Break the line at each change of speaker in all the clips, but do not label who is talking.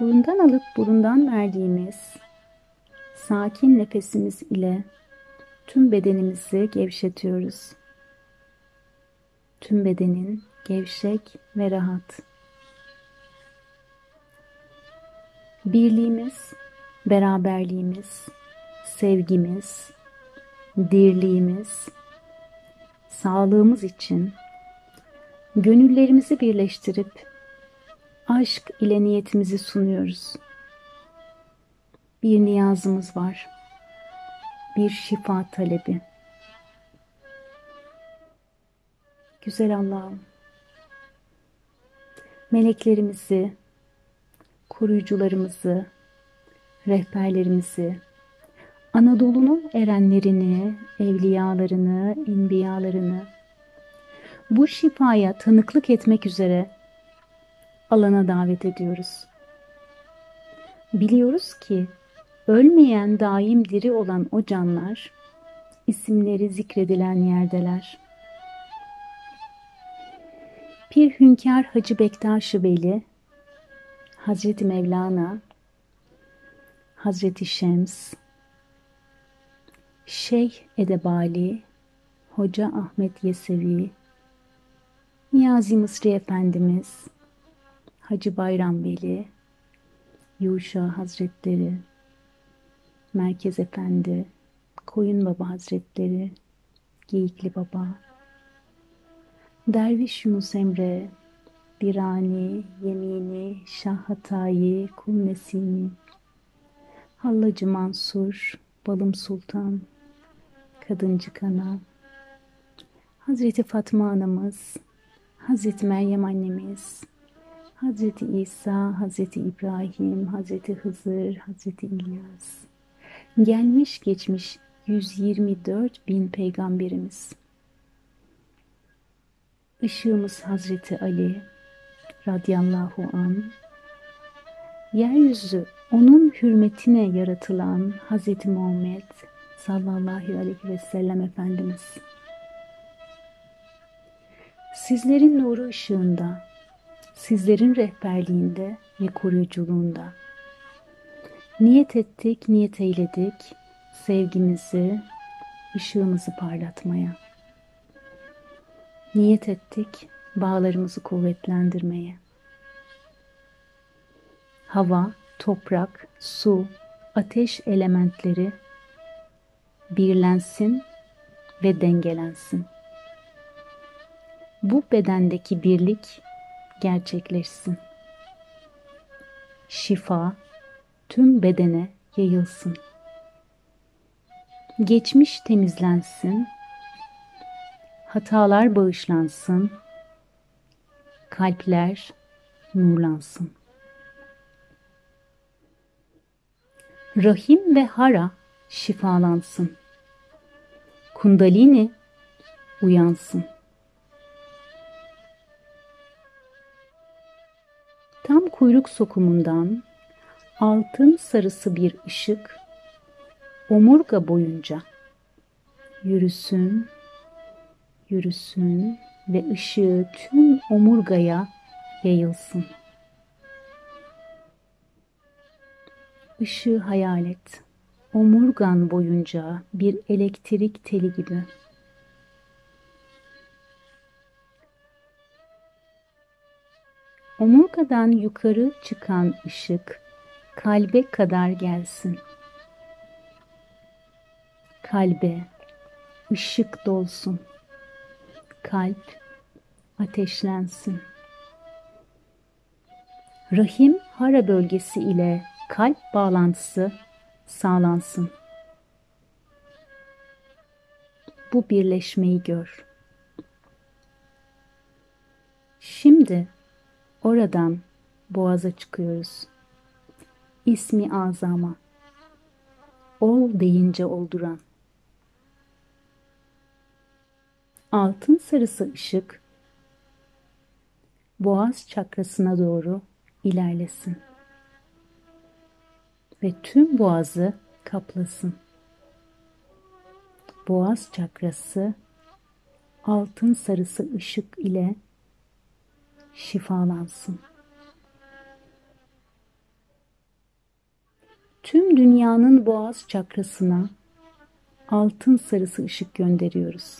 Burundan alıp burundan verdiğimiz sakin nefesimiz ile tüm bedenimizi gevşetiyoruz. Tüm bedenin gevşek ve rahat. Birliğimiz, beraberliğimiz, sevgimiz, dirliğimiz, sağlığımız için gönüllerimizi birleştirip aşk ile niyetimizi sunuyoruz. Bir niyazımız var. Bir şifa talebi. Güzel Allah'ım. Meleklerimizi, koruyucularımızı, rehberlerimizi, Anadolu'nun erenlerini, evliyalarını, enbiyalarını bu şifaya tanıklık etmek üzere alana davet ediyoruz. Biliyoruz ki ölmeyen daim diri olan o canlar isimleri zikredilen yerdeler. Pir Hünkar Hacı Bektaş-ı Veli, Hazreti Mevlana, Hazreti Şems, Şeyh Edebali, Hoca Ahmet Yesevi, Niyazi Mısri Efendimiz, Hacı Bayram Veli, Yuşa Hazretleri, Merkez Efendi, Koyun Baba Hazretleri, Geyikli Baba, Derviş Yunus Emre, Birani, Yemini, Şah Hatayi, Kul Nesimi, Hallacı Mansur, Balım Sultan, Kadıncı Kana, Hazreti Fatma Anamız, Hazreti Meryem Annemiz, Hazreti İsa, Hazreti İbrahim, Hazreti Hızır, Hazreti İlyas. Gelmiş geçmiş 124 bin peygamberimiz. Işığımız Hazreti Ali radıyallahu an. Yeryüzü onun hürmetine yaratılan Hazreti Muhammed sallallahu aleyhi ve sellem Efendimiz. Sizlerin nuru ışığında, sizlerin rehberliğinde ve koruyuculuğunda. Niyet ettik, niyet eyledik sevgimizi, ışığımızı parlatmaya. Niyet ettik bağlarımızı kuvvetlendirmeye. Hava, toprak, su, ateş elementleri birlensin ve dengelensin. Bu bedendeki birlik gerçekleşsin. Şifa tüm bedene yayılsın. Geçmiş temizlensin. Hatalar bağışlansın. Kalpler nurlansın. Rahim ve hara şifalansın. Kundalini uyansın. Kuyruk sokumundan altın sarısı bir ışık omurga boyunca yürüsün, yürüsün ve ışığı tüm omurgaya yayılsın. Işığı hayal et. Omurgan boyunca bir elektrik teli gibi. Omurgadan yukarı çıkan ışık kalbe kadar gelsin. Kalbe ışık dolsun. Kalp ateşlensin. Rahim hara bölgesi ile kalp bağlantısı sağlansın. Bu birleşmeyi gör. Şimdi oradan boğaza çıkıyoruz. İsmi azama. Ol deyince olduran. Altın sarısı ışık boğaz çakrasına doğru ilerlesin ve tüm boğazı kaplasın. Boğaz çakrası altın sarısı ışık ile şifalansın. tüm dünyanın boğaz çakrasına altın sarısı ışık gönderiyoruz.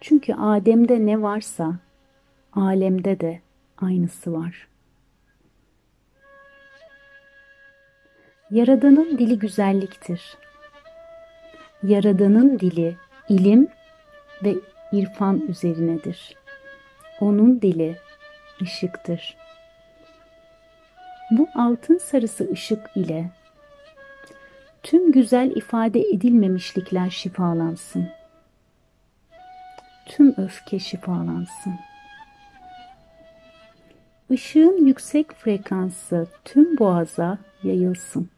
Çünkü Adem'de ne varsa alemde de aynısı var. Yaradanın dili güzelliktir. Yaradanın dili ilim ve irfan üzerinedir. Onun dili ışıktır. Bu altın sarısı ışık ile tüm güzel ifade edilmemişlikler şifalansın. Tüm öfke şifalansın. Işığın yüksek frekansı tüm boğaza yayılsın.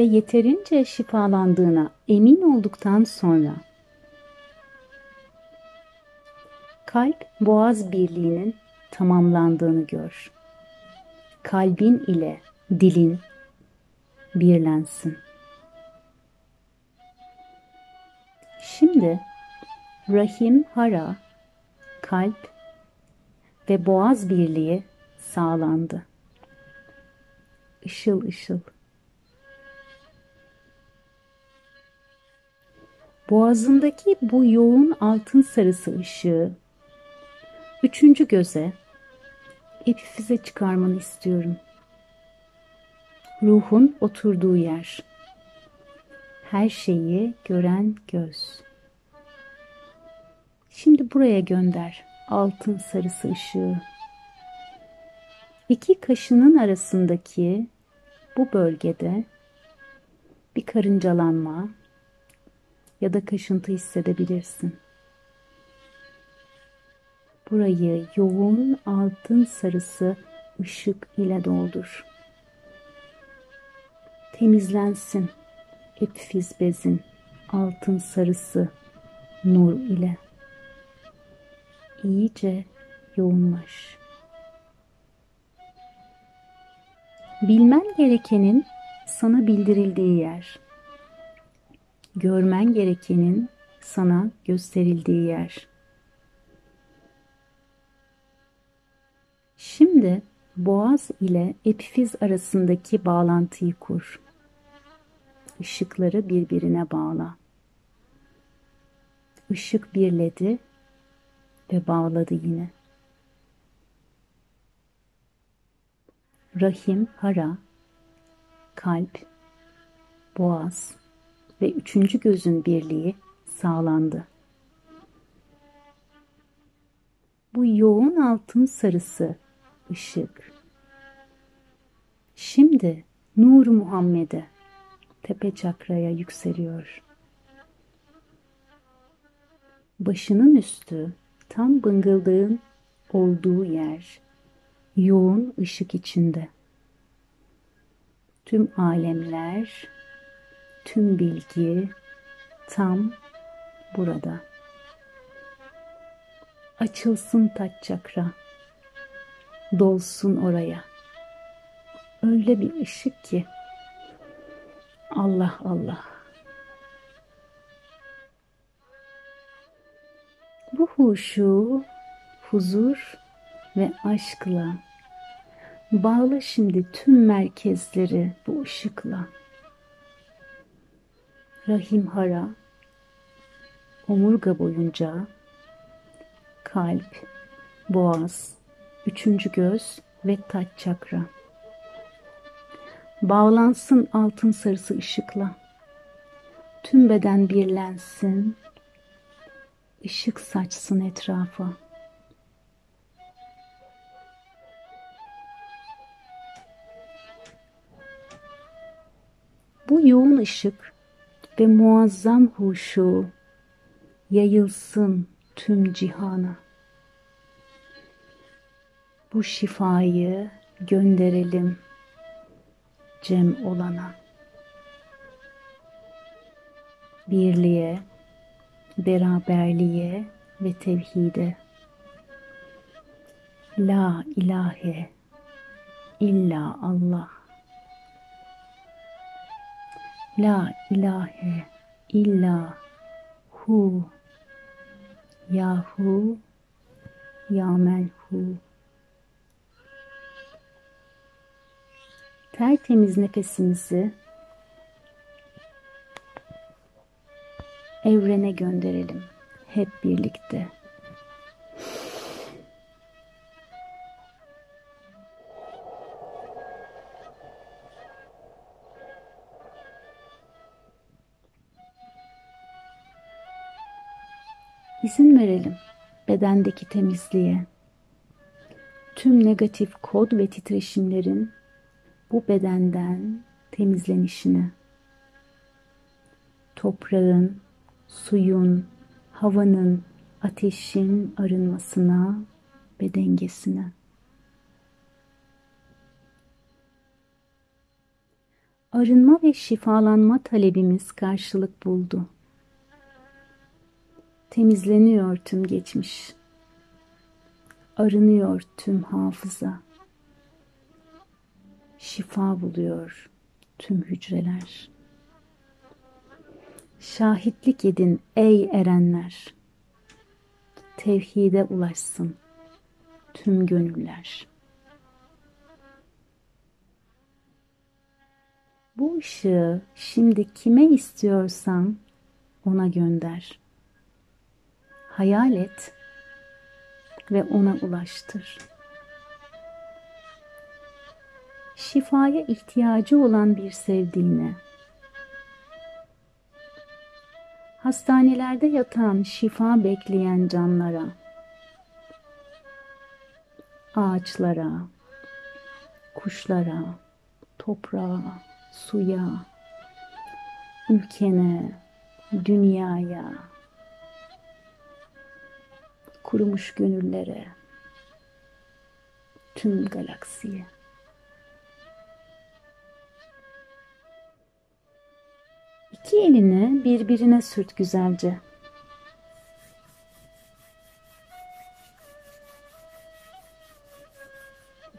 Ve yeterince şifalandığına emin olduktan sonra kalp boğaz birliğinin tamamlandığını gör. Kalbin ile dilin birlensin. Şimdi rahim, hara, kalp ve boğaz birliği sağlandı. Işıl ışıl. Boğazındaki bu yoğun altın sarısı ışığı üçüncü göze epifize çıkarmanı istiyorum. Ruhun oturduğu yer. Her şeyi gören göz. Şimdi buraya gönder altın sarısı ışığı. İki kaşının arasındaki bu bölgede bir karıncalanma ya da kaşıntı hissedebilirsin. Burayı yoğun altın sarısı ışık ile doldur. Temizlensin epifiz bezin altın sarısı nur ile. İyice yoğunlaş. Bilmen gerekenin sana bildirildiği yer. Görmen gerekenin sana gösterildiği yer. Şimdi boğaz ile epifiz arasındaki bağlantıyı kur. Işıkları birbirine bağla. Işık birledi ve bağladı yine. Rahim, hara, kalp, boğaz ve üçüncü gözün birliği sağlandı. Bu yoğun altın sarısı ışık. Şimdi Nur Muhammed'e tepe çakraya yükseliyor. Başının üstü tam bıngıldığın olduğu yer yoğun ışık içinde. Tüm alemler, tüm bilgi tam burada. Açılsın taç çakra dolsun oraya. Öyle bir ışık ki Allah Allah. Bu huşu, huzur ve aşkla bağla şimdi tüm merkezleri bu ışıkla. Rahim hara, omurga boyunca kalp, boğaz, üçüncü göz ve taç çakra. Bağlansın altın sarısı ışıkla. Tüm beden birlensin. Işık saçsın etrafa. Bu yoğun ışık ve muazzam huşu yayılsın tüm cihana bu şifayı gönderelim Cem olana. Birliğe, beraberliğe ve tevhide. La ilahe illa Allah. La ilahe illa hu. Yahu Ya menhu. Tertemiz nefesimizi evrene gönderelim hep birlikte. İzin verelim bedendeki temizliğe. Tüm negatif kod ve titreşimlerin bu bedenden temizlenişine. Toprağın, suyun, havanın, ateşin arınmasına ve dengesine. Arınma ve şifalanma talebimiz karşılık buldu. Temizleniyor tüm geçmiş. Arınıyor tüm hafıza. Şifa buluyor tüm hücreler. Şahitlik edin ey erenler. Tevhide ulaşsın tüm gönüller. Bu ışığı şimdi kime istiyorsan ona gönder hayal et ve ona ulaştır. Şifaya ihtiyacı olan bir sevdiğine, hastanelerde yatan şifa bekleyen canlara, ağaçlara, kuşlara, toprağa, suya, ülkene, dünyaya, kurumuş gönüllere, tüm galaksiye. İki elini birbirine sürt güzelce.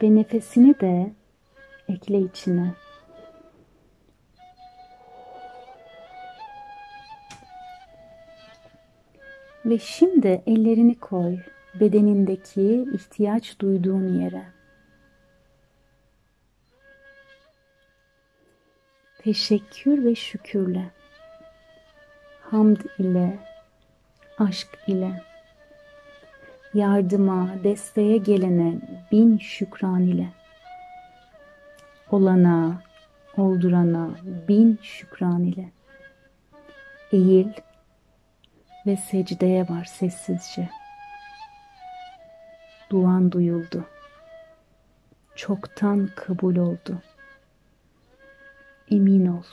Ve nefesini de ekle içine. Ve şimdi ellerini koy bedenindeki ihtiyaç duyduğun yere. Teşekkür ve şükürle, hamd ile, aşk ile, yardıma, desteğe gelene bin şükran ile, olana, oldurana bin şükran ile, eğil, ve secdeye var sessizce. Duan duyuldu. Çoktan kabul oldu. Emin ol.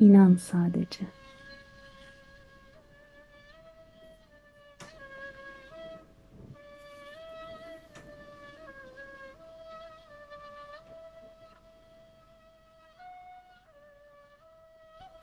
İnan sadece.''